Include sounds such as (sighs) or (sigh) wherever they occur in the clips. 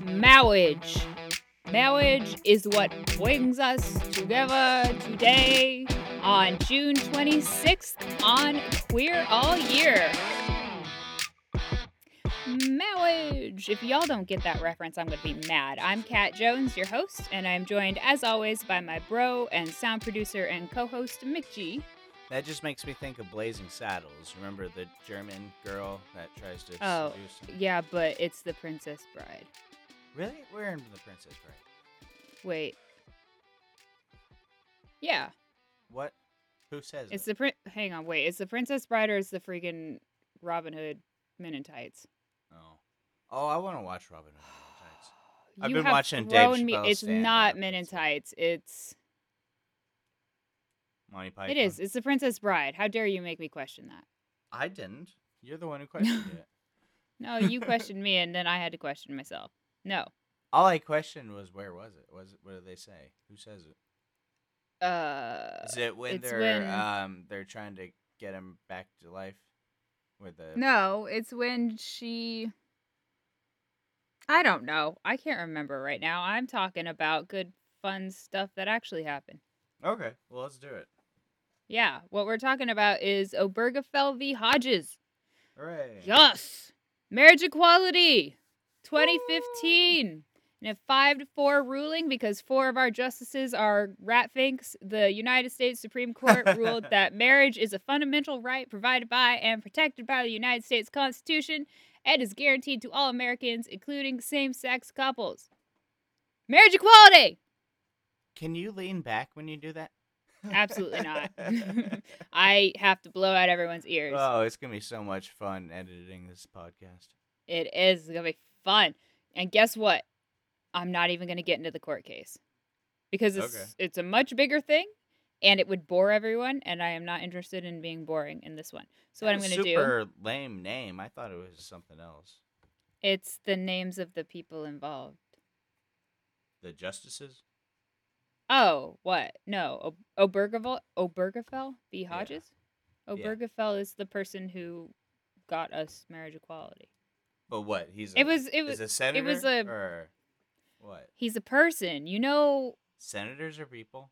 Marriage. Marriage is what brings us together today on June 26th on Queer All Year. Marriage. If y'all don't get that reference, I'm going to be mad. I'm Kat Jones, your host, and I'm joined as always by my bro and sound producer and co host, Mick G. That just makes me think of Blazing Saddles. Remember the German girl that tries to Oh, seduce him? yeah, but it's the Princess Bride. Really? We're in the Princess Bride. Wait. Yeah, What? Who says it's it? the prin. Hang on, wait. It's the Princess Bride or it's the freaking Robin Hood Men in Tights? Oh. Oh, I want to watch Robin Hood Men in Tights. (sighs) I've You been have watching Dave me. It's not Men in Tights. It's Monty Python. it is. It's the Princess Bride. How dare you make me question that? I didn't. You're the one who questioned (laughs) it. No, you questioned me, and then I had to question myself. No. All I questioned was where was it? Was it? What did they say? Who says it? Uh. Is it when they're when- um they're trying to get him back to life? With the No, it's when she. I don't know. I can't remember right now. I'm talking about good, fun stuff that actually happened. Okay, well let's do it. Yeah, what we're talking about is Obergefell v. Hodges. Hooray! Yes, marriage equality, 2015. In a five to four ruling, because four of our justices are rat finks, the United States Supreme Court ruled (laughs) that marriage is a fundamental right provided by and protected by the United States Constitution and is guaranteed to all Americans, including same sex couples. Marriage equality! Can you lean back when you do that? Absolutely not. (laughs) (laughs) I have to blow out everyone's ears. oh, it's gonna be so much fun editing this podcast. It is going to be fun. And guess what? I'm not even going to get into the court case because it's Okay. it's a much bigger thing and it would bore everyone and I am not interested in being boring in this one. So what I'm going to do Super lame name. I thought it was something else. it's the names of the people involved. The justices. Oh, what? No, o- Obergefell Obergefell. Yeah. Hodges? Yeah. Obergefell is the person who got us marriage equality. But what? He's. It a- was it was a senator It was a- or what? he's a person. You know Senators are people.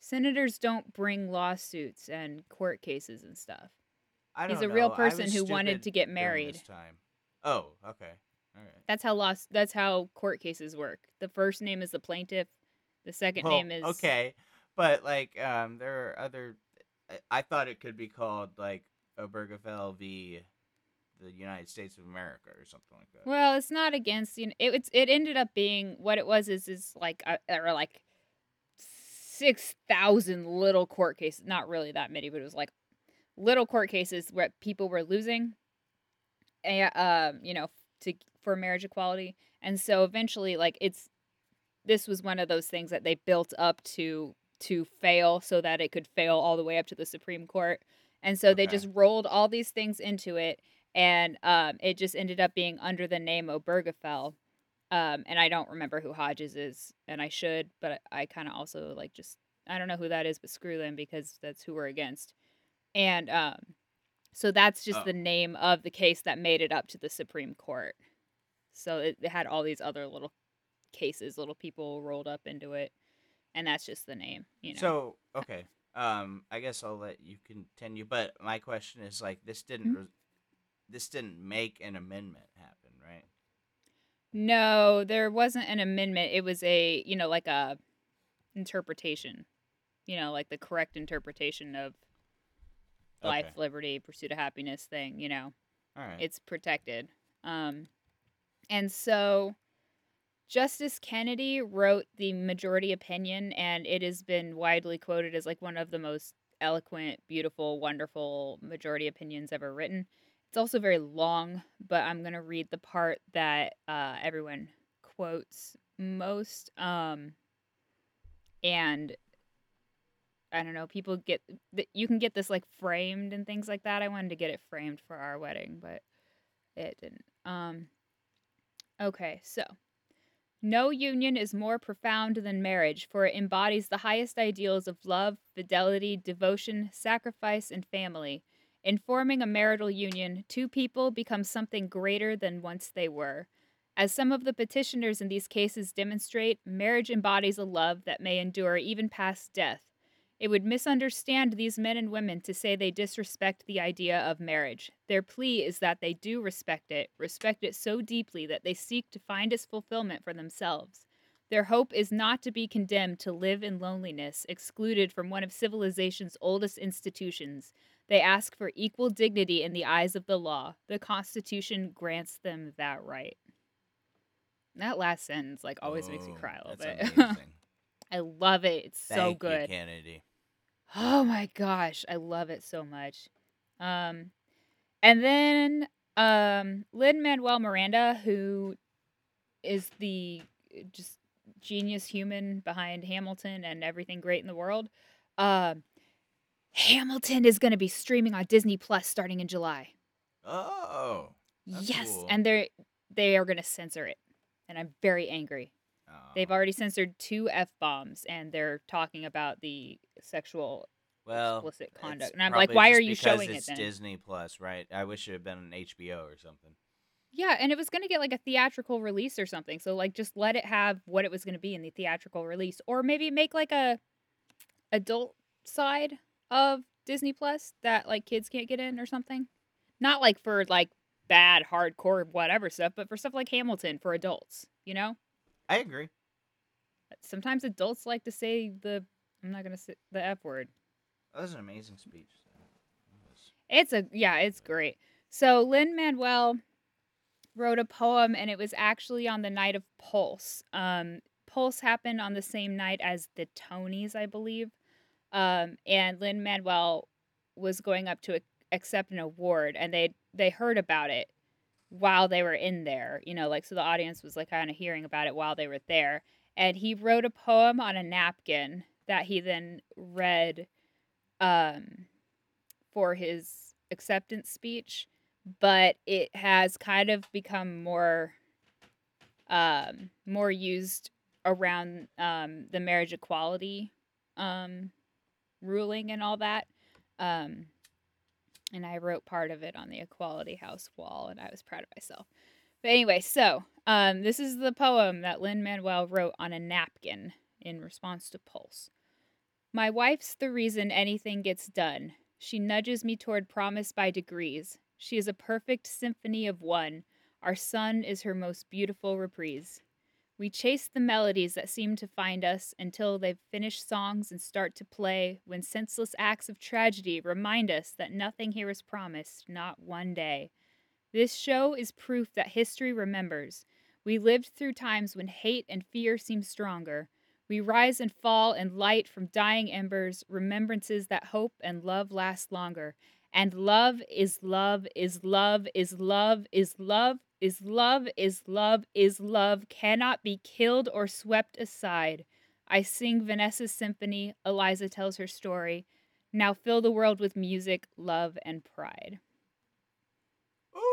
senators don't bring lawsuits and court cases and stuff. I He's don't a real know. I person who wanted to get married. Oh, okay. All right. That's how lost. That's how court cases work. The first name is the plaintiff. The second Well, name is okay, but like um, there are other. I- I thought it could be called like Obergefell v. the United States of America or something like that. Well, it's not against you. Know, it, it's it ended up being what it was is is like uh, there were like six thousand little court cases. Not really that many, but it was like little court cases where people were losing, and um, you know, to for marriage equality. And so eventually, like it's this was one of those things that they built up to to fail so that it could fail all the way up to the Supreme Court. And so they just rolled all these things into it and um, it just ended up being under the name Obergefell. Um, and I don't remember who Hodges is, and I should, but I, kind of also like just I don't know who that is, but screw them because that's who we're against. And um, so that's just Oh. the name of the case that made it up to the Supreme Court. So it, it had all these other little cases, little people rolled up into it, and that's just the name. You know. So okay, um, I guess I'll let you continue. But my question is like this didn't Mhm. res- this didn't make an amendment happen, right? No, there wasn't an amendment. It was a, you know, like a interpretation. You know, like the correct interpretation of life, Okay. liberty, pursuit of happiness thing, you know. All right. It's protected. Um and so Justice Kennedy wrote the majority opinion and it has been widely quoted as like one of the most eloquent, beautiful, wonderful majority opinions ever written. It's also very long, but I'm going to read the part that uh, everyone quotes most. Um, and I don't know, people get you can get this like framed and things like that. I wanted to get it framed for our wedding, but it didn't. Um, okay, so no union is more profound than marriage, for it embodies the highest ideals of love, fidelity, devotion, sacrifice, and family. In forming a marital union, two people become something greater than once they were. As some of the petitioners in these cases demonstrate, marriage embodies a love that may endure even past death. It would misunderstand these men and women to say they disrespect the idea of marriage. Their plea is that they do respect it, respect it so deeply that they seek to find its fulfillment for themselves. Their hope is not to be condemned to live in loneliness, excluded from one of civilization's oldest institutions. They ask for equal dignity in the eyes of the law. The Constitution grants them that right. That last sentence like always makes me cry a little that's bit. (laughs) I love it. It's so Thank good. you, Kennedy. Oh my gosh, I love it so much. Um, and then um, Lin Manuel Miranda, who is the just genius human behind Hamilton and everything great in the world. Um, Hamilton is going to be streaming on Disney Plus starting in July. Oh. Yes, cool. and they're they are going to censor it, and I'm very angry. They've Oh. already censored two f bombs, and they're talking about the sexual well, explicit conduct. And I'm like, why are you showing it's it then? Disney Plus, right? I wish it had been on HBO or something. Yeah, and it was going to get like a theatrical release or something. So like just let it have what it was going to be in the theatrical release or maybe make like a adult side of Disney Plus that like kids can't get in or something. Not like for like bad hardcore whatever stuff, but for stuff like Hamilton for adults, you know? I agree. Uh, sometimes adults like to say the I'm not going to say the F word. That was an amazing speech. It's a yeah, it's great. So Lin Manuel wrote a poem, and it was actually on the night of Pulse. Um, Pulse happened on the same night as the Tonys, I believe. Um, and Lin Manuel was going up to ac- accept an award, and they they heard about it while they were in there. You know, like so the audience was like kind of hearing about it while they were there. And he wrote a poem on a napkin that he then read um, for his acceptance speech, but it has kind of become more um, more used around um, the marriage equality um, ruling and all that. Um, and I wrote part of it on the Equality House wall, and I was proud of myself. But anyway, so um, this is the poem that Lin Manuel wrote on a napkin in response to Pulse. My wife's the reason anything gets done. She nudges me toward promise by degrees. She is a perfect symphony of one. Our son is her most beautiful reprise. We chase the melodies that seem to find us until they've finished songs and start to play, when senseless acts of tragedy remind us that nothing here is promised, not one day. This show is proof that history remembers. We lived through times when hate and fear seemed stronger. We rise and fall in light from dying embers, remembrances that hope and love last longer. And love is love is love is love is love is love is love is love cannot be killed or swept aside. I sing Vanessa's symphony, Eliza tells her story. Now fill the world with music, love, and pride.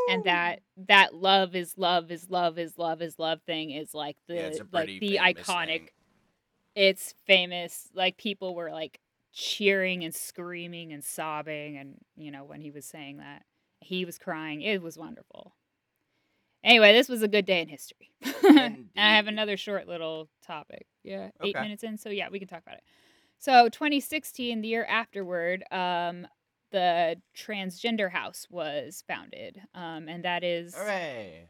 And that that love is love is love is love is love thing is like the Yeah, like the iconic thing. it's famous. Like people were like cheering and screaming and sobbing, and you know when he was saying that, he was crying. It was wonderful. Anyway, this was a good day in history. and (laughs) I have another short little topic. Yeah, eight Okay. minutes in, so yeah, we can talk about it. So 2016, the year afterward, um, the Transgender House was founded, um, and that is Hooray!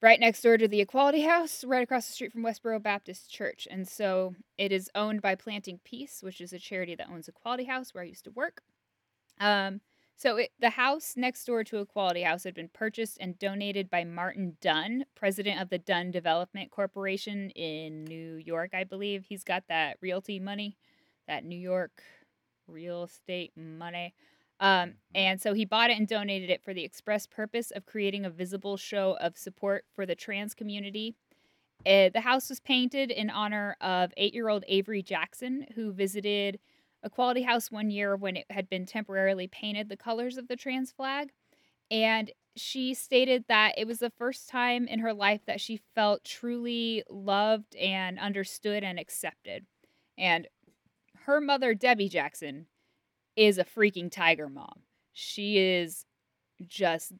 Right next door to the Equality House, right across the street from Westboro Baptist Church. And so it is owned by Planting Peace, which is a charity that owns Equality House, where I used to work. Um, so it, the house next door to Equality House had been purchased and donated by Martin Dunn, president of the Dunn Development Corporation in New York, I believe. He's got that realty money, that New York real estate money. Um, and so he bought it and donated it for the express purpose of creating a visible show of support for the trans community. Uh, the house was painted in honor of eight year old Avery Jackson, who visited Equality House one year when it had been temporarily painted the colors of the trans flag. And she stated that it was the first time in her life that she felt truly loved and understood and accepted. And her mother, Debbie Jackson, is a freaking tiger mom. She is just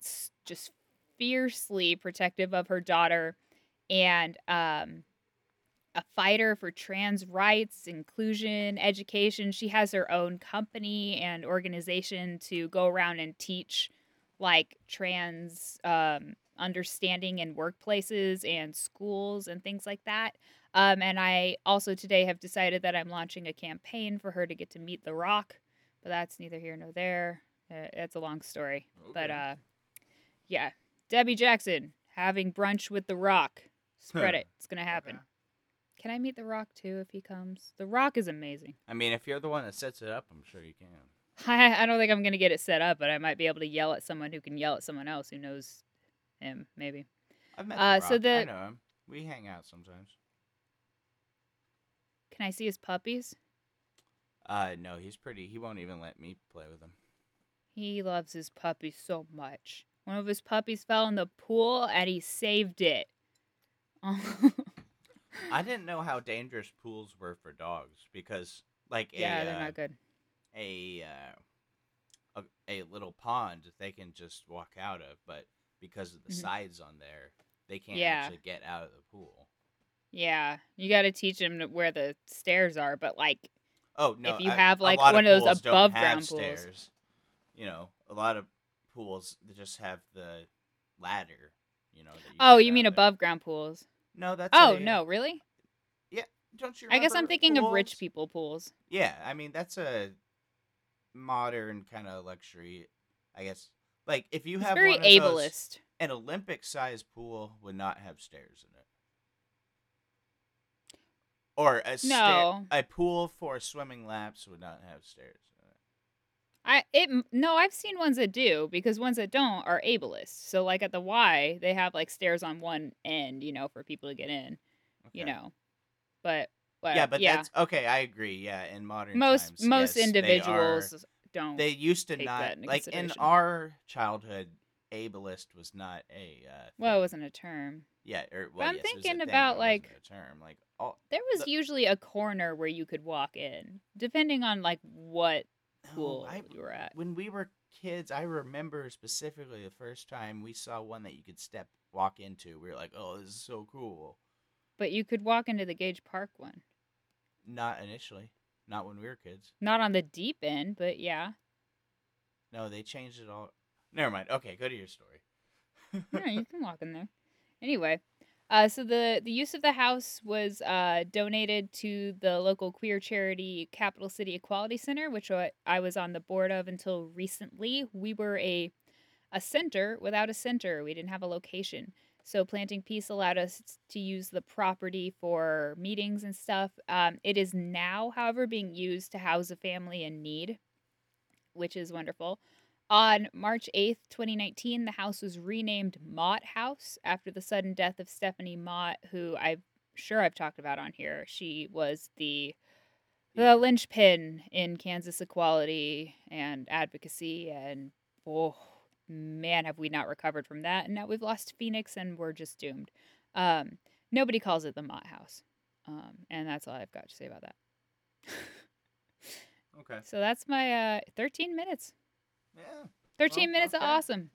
just fiercely protective of her daughter and um, a fighter for trans rights, inclusion, education. She has her own company and organization to go around and teach like trans um, understanding in workplaces and schools and things like that. Um, and I also today have decided that I'm launching a campaign for her to get to meet The Rock, but that's neither here nor there. It's a long story, but uh, yeah, Debbie Jackson having brunch with The Rock. Spread it. It's gonna happen. Okay. Can I meet The Rock too if he comes? The Rock is amazing. I mean, if you're the one that sets it up, I'm sure you can. I, (laughs) I don't think I'm gonna get it set up, but I might be able to yell at someone who can yell at someone else who knows him. Maybe. I've met Uh, the so Rock. I know him. We hang out sometimes. Can I see his puppies? Uh, no, he's pretty. He won't even let me play with him. He loves his puppies so much. One of his puppies fell in the pool and he saved it. (laughs) I didn't know how dangerous pools were for dogs because, like, a, yeah, they're uh, not good. a, uh, a a little pond they can just walk out of, but because of the Mhm. sides on there, they can't Yeah. actually get out of the pool. Yeah, you got to teach him where the stairs are, but like, Oh no! If you I- have, like, one of those above ground pools. stairs. You know, a lot of pools that just have the ladder. You know. You oh, you mean of. above ground pools? No, that's. Oh a- no, really? Yeah, don't you? I guess I'm thinking of rich people pools. Yeah, I mean that's a modern kind of luxury. I guess. Like if you It's have very one of those- ableist. an Olympic-sized pool would not have stairs in it. Or a stair- No. a pool for swimming laps would not have stairs. I it no, I've seen ones that do because ones that don't are ableist. So like at the Y, they have like stairs on one end, you know, for people to get in, you know. But, but yeah, but yeah, that's okay. I agree. Yeah, in modern most times, most yes, they are- individuals don't. They, used to not into like in our childhood. Ableist was not a uh, well, it wasn't a term. yeah. Or, well, I'm yes, it was a thinking thing, about, but wasn't like- a term like all. There was The- usually a corner where you could walk in, depending on like what oh, No, pool I, you were at. when we were kids, I remember specifically the first time we saw one that you could step walk into. We were like, "Oh, this is so cool." But you could walk into the Gage Park one. Not initially, not when we were kids. Not on the deep end, but yeah. No, they changed it all. Never mind. Okay, go to your story. yeah, you (laughs) can walk in there. Anyway, uh, so the the use of the house was uh, donated to the local queer charity Capital City Equality Center, which I, I was on the board of until recently. We were a a center without a center. We didn't have a location. So planting peace allowed us to use the property for meetings and stuff. Um, it is now, however, being used to house a family in need, which is wonderful. On March 8th, 2019, the house was renamed Mott House after the sudden death of Stephanie Mott, who I'm sure I've talked about on here. She was the the linchpin in Kansas equality and advocacy and oh man have we not recovered from that and now we've lost Phoenix and we're just doomed. Um, nobody calls it the Mott House. Um, and that's all I've got to say about that. (laughs) Okay. so that's my uh, 13 minutes. Yeah. 13 Well, minutes of awesome.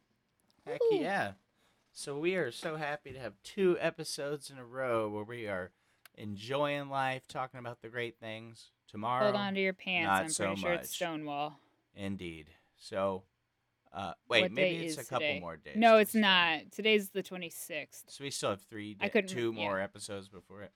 Heck Woo. yeah. So we are so happy to have two episodes in a row where we are enjoying life, talking about the great things. Tomorrow, Hold on to your pants. not I'm so pretty sure it's. Stonewall. indeed. So, uh, wait, What maybe it's a couple today? more days. No, it's not. Today's the 26th. So we still have three, I couldn't two more yeah. episodes before it.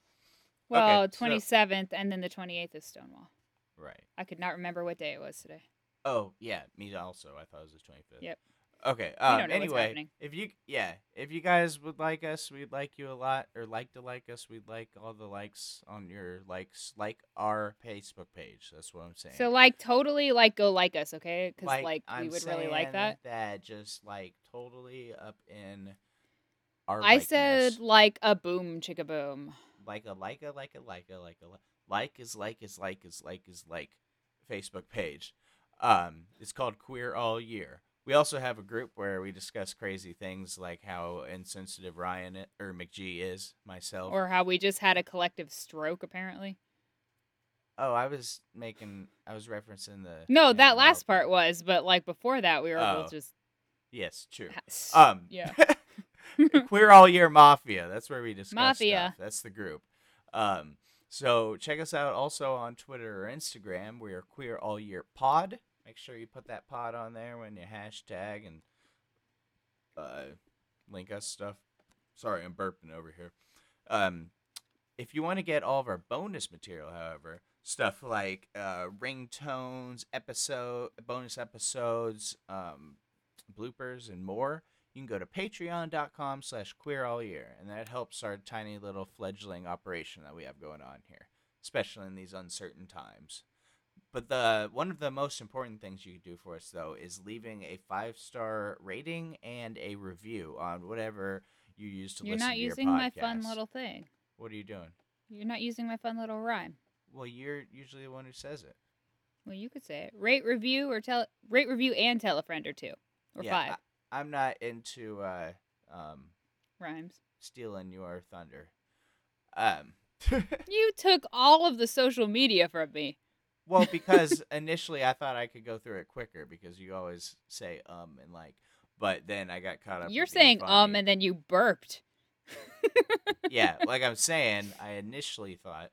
Well, Okay, so- 27th and then the 28th is Stonewall. Right. I could not remember what day it was today. Oh yeah, me also. I thought it was the twenty fifth. Yep. Okay. Um, anyway, if you yeah, if you guys would like us, we'd like you a lot, or like to like us, we'd like all the likes on your likes, like our Facebook page. That's what I'm saying. So, like, totally, like, go like us, okay? Because, like, we I'm would really like that. That just like totally up in our. I said, like, a boom, chicka boom. like a like a like a like a like a like is like is like is like is like Facebook page. Um, it's called Queer All Year. We also have a group where we discuss crazy things like how insensitive Ryan or McGee is myself. Or how we just had a collective stroke, apparently. oh, I was making I was referencing the No, that last part thing. was, but, like, before that, we were Oh. both just. yes, true. Um, yeah. (laughs) Queer All Year Mafia. That's where we discuss Mafia. stuff. That's the group. Um, so check us out also on Twitter or Instagram. We are Queer All Year Pod. Make sure you put that pod on there when you hashtag and uh, link us stuff. Sorry, I'm burping over here. Um, if you want to get all of our bonus material, however, stuff like uh, ringtones, episode bonus episodes, um, bloopers, and more, you can go to patreon.com slash queer all year, and that helps our tiny little fledgling operation that we have going on here, especially in these uncertain times. But the one of the most important things you can do for us though is leaving a five star rating and a review on whatever you use to You're listen to your podcast. You're not using my fun little thing. What are you doing? You're not using my fun little rhyme. Well, you're usually the one who says it. Well, you could say it. Rate, review, or tell. Rate, review, and tell a friend or two, or yeah, five I'm not into uh, um, rhymes. stealing your thunder. Um, (laughs) You took all of the social media from me. well, (laughs) because initially I thought I could go through it quicker because you always say um and like, but then I got caught up. You're saying um, and then you burped. (laughs) yeah, like I'm saying, I initially thought.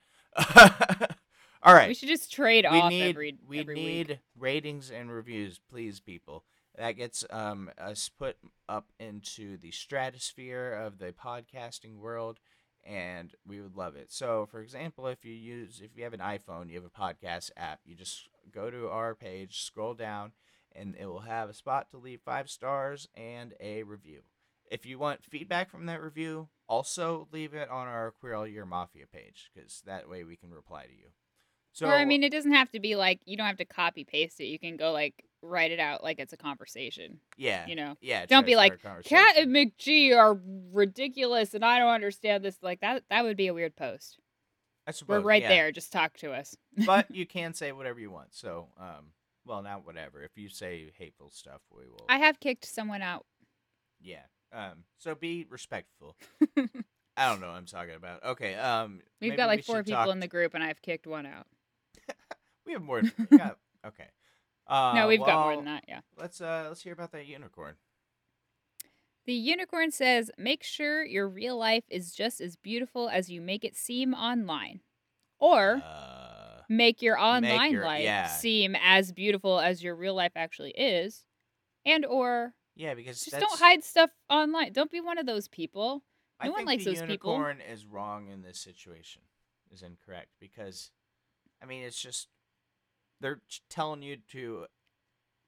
All right, We should just trade we off need every we every need week. ratings and reviews, please, people. That gets um us put up into the stratosphere of the podcasting world, and we would love it. So, for example, if you use if you have an iPhone, you have a podcast app, you just go to our page, scroll down, and it will have a spot to leave five stars and a review. If you want feedback from that review, also leave it on our Queer All Year Mafia page, because that way we can reply to you. So, or I mean, it doesn't have to be like you don't have to copy paste it. You can go like write it out like it's a conversation. yeah, You know, yeah. don't be like Cat and McGee are ridiculous, and I don't understand this. Like that, that would be a weird post. I suppose, We're right yeah. there. Just talk to us. but (laughs) you can say whatever you want. So, um, well, not whatever. If you say hateful stuff, we will. I have kicked someone out. yeah. Um. So be respectful. (laughs) I don't know what I'm talking about. Okay. Um. We've got we like four people in the group, and I've kicked one out. We have more. we got, (laughs) okay. Uh, no, we've got more than that. Yeah. Let's uh let's hear about that unicorn. The unicorn says, "Make sure your real life is just as beautiful as you make it seem online, or Uh. make your online your- life yeah. seem as beautiful as your real life actually is, and or Yeah, because just that's, don't hide stuff online. Don't be one of those people. I No one likes the those people. unicorn is wrong in this situation. Is incorrect because, I mean, it's just they're telling you to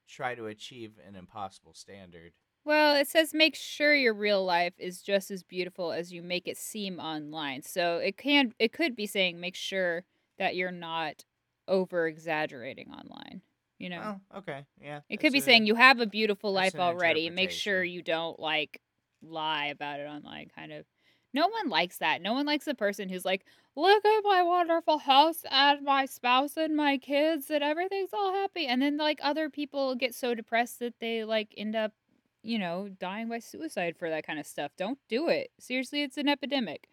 try to achieve an impossible standard. Well, it says make sure your real life is just as beautiful as you make it seem online. So it can it could be saying make sure that you're not over exaggerating online. You know. Oh, okay, yeah. It could be a- saying you have a beautiful life already. Make sure you don't like lie about it online kind of. No one likes that. No one likes the person who's like, "Look at my wonderful house and my spouse and my kids and everything's all happy." And then like other people get so depressed that they like end up, you know, dying by suicide for that kind of stuff. Don't do it. Seriously, it's an epidemic.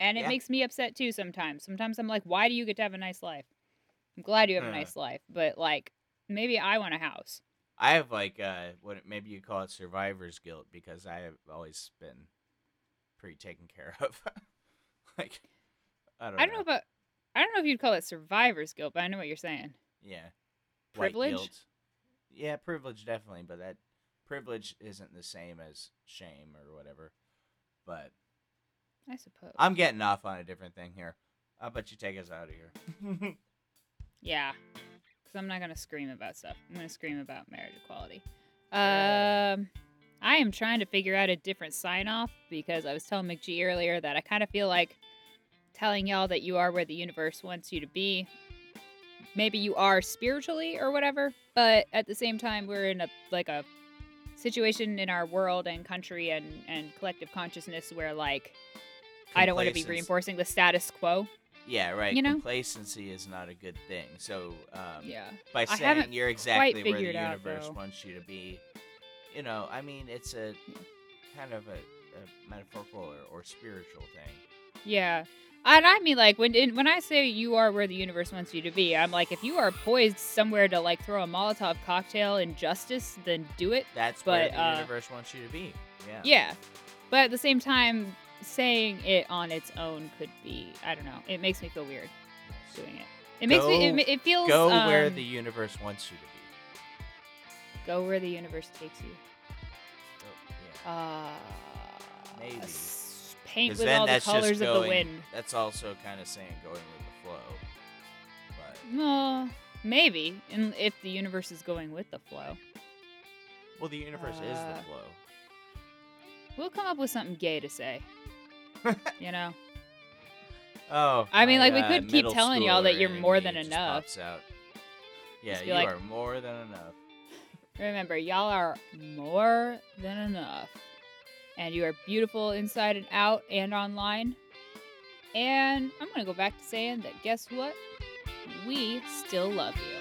And it Yeah. makes me upset too sometimes. Sometimes I'm like, "Why do you get to have a nice life?" I'm glad you have a nice life, but like maybe I want a house. I have like uh, what maybe you call it survivor's guilt because I have always been pretty taken care of. (laughs) like, I don't. I don't know about I don't know if you'd call it survivor's guilt, but I know what you're saying. Yeah. Privilege? Yeah, privilege definitely, but that privilege isn't the same as shame or whatever. But I suppose. I'm getting off on a different thing here. How bet you take us out of here? (laughs) yeah. Cuz I'm not going to scream about stuff. I'm going to scream about marriage equality. Um I am trying to figure out a different sign off because I was telling McGee earlier that I kind of feel like telling y'all that you are where the universe wants you to be. Maybe you are spiritually or whatever, but at the same time we're in a like a situation in our world and country and and collective consciousness where like I don't want to be reinforcing the status quo. Yeah, right. you know? Complacency is not a good thing. So, um, Yeah. by saying you're exactly where the figured out, universe wants you to be, you know, I mean, it's a kind of a, a metaphorical or, or spiritual thing. Yeah. And I mean, like when when I say you are where the universe wants you to be, I'm like, if you are poised somewhere to like throw a Molotov cocktail in justice, then do it. That's where the uh, universe wants you to be. Yeah. Yeah. But at the same time, saying it on its own could be I don't know. It makes me feel weird doing it. It makes me. It, it feels. Go where um, the universe wants you to be. Go where the universe takes you. Oh, yeah. Uh, Maybe. paint with all the colors of the wind. That's also kind of saying going with the flow. But No, maybe. And if the universe is going with the flow, well, the universe is Uh, the flow. we'll come up with something gay to say. (laughs) you know. Oh, I mean, like, we uh, could keep telling y'all that you're more than enough. Yeah, you like- are more than enough. Remember, y'all are more than enough. And you are beautiful inside and out and online. And I'm going to go back to saying that guess what? We still love you.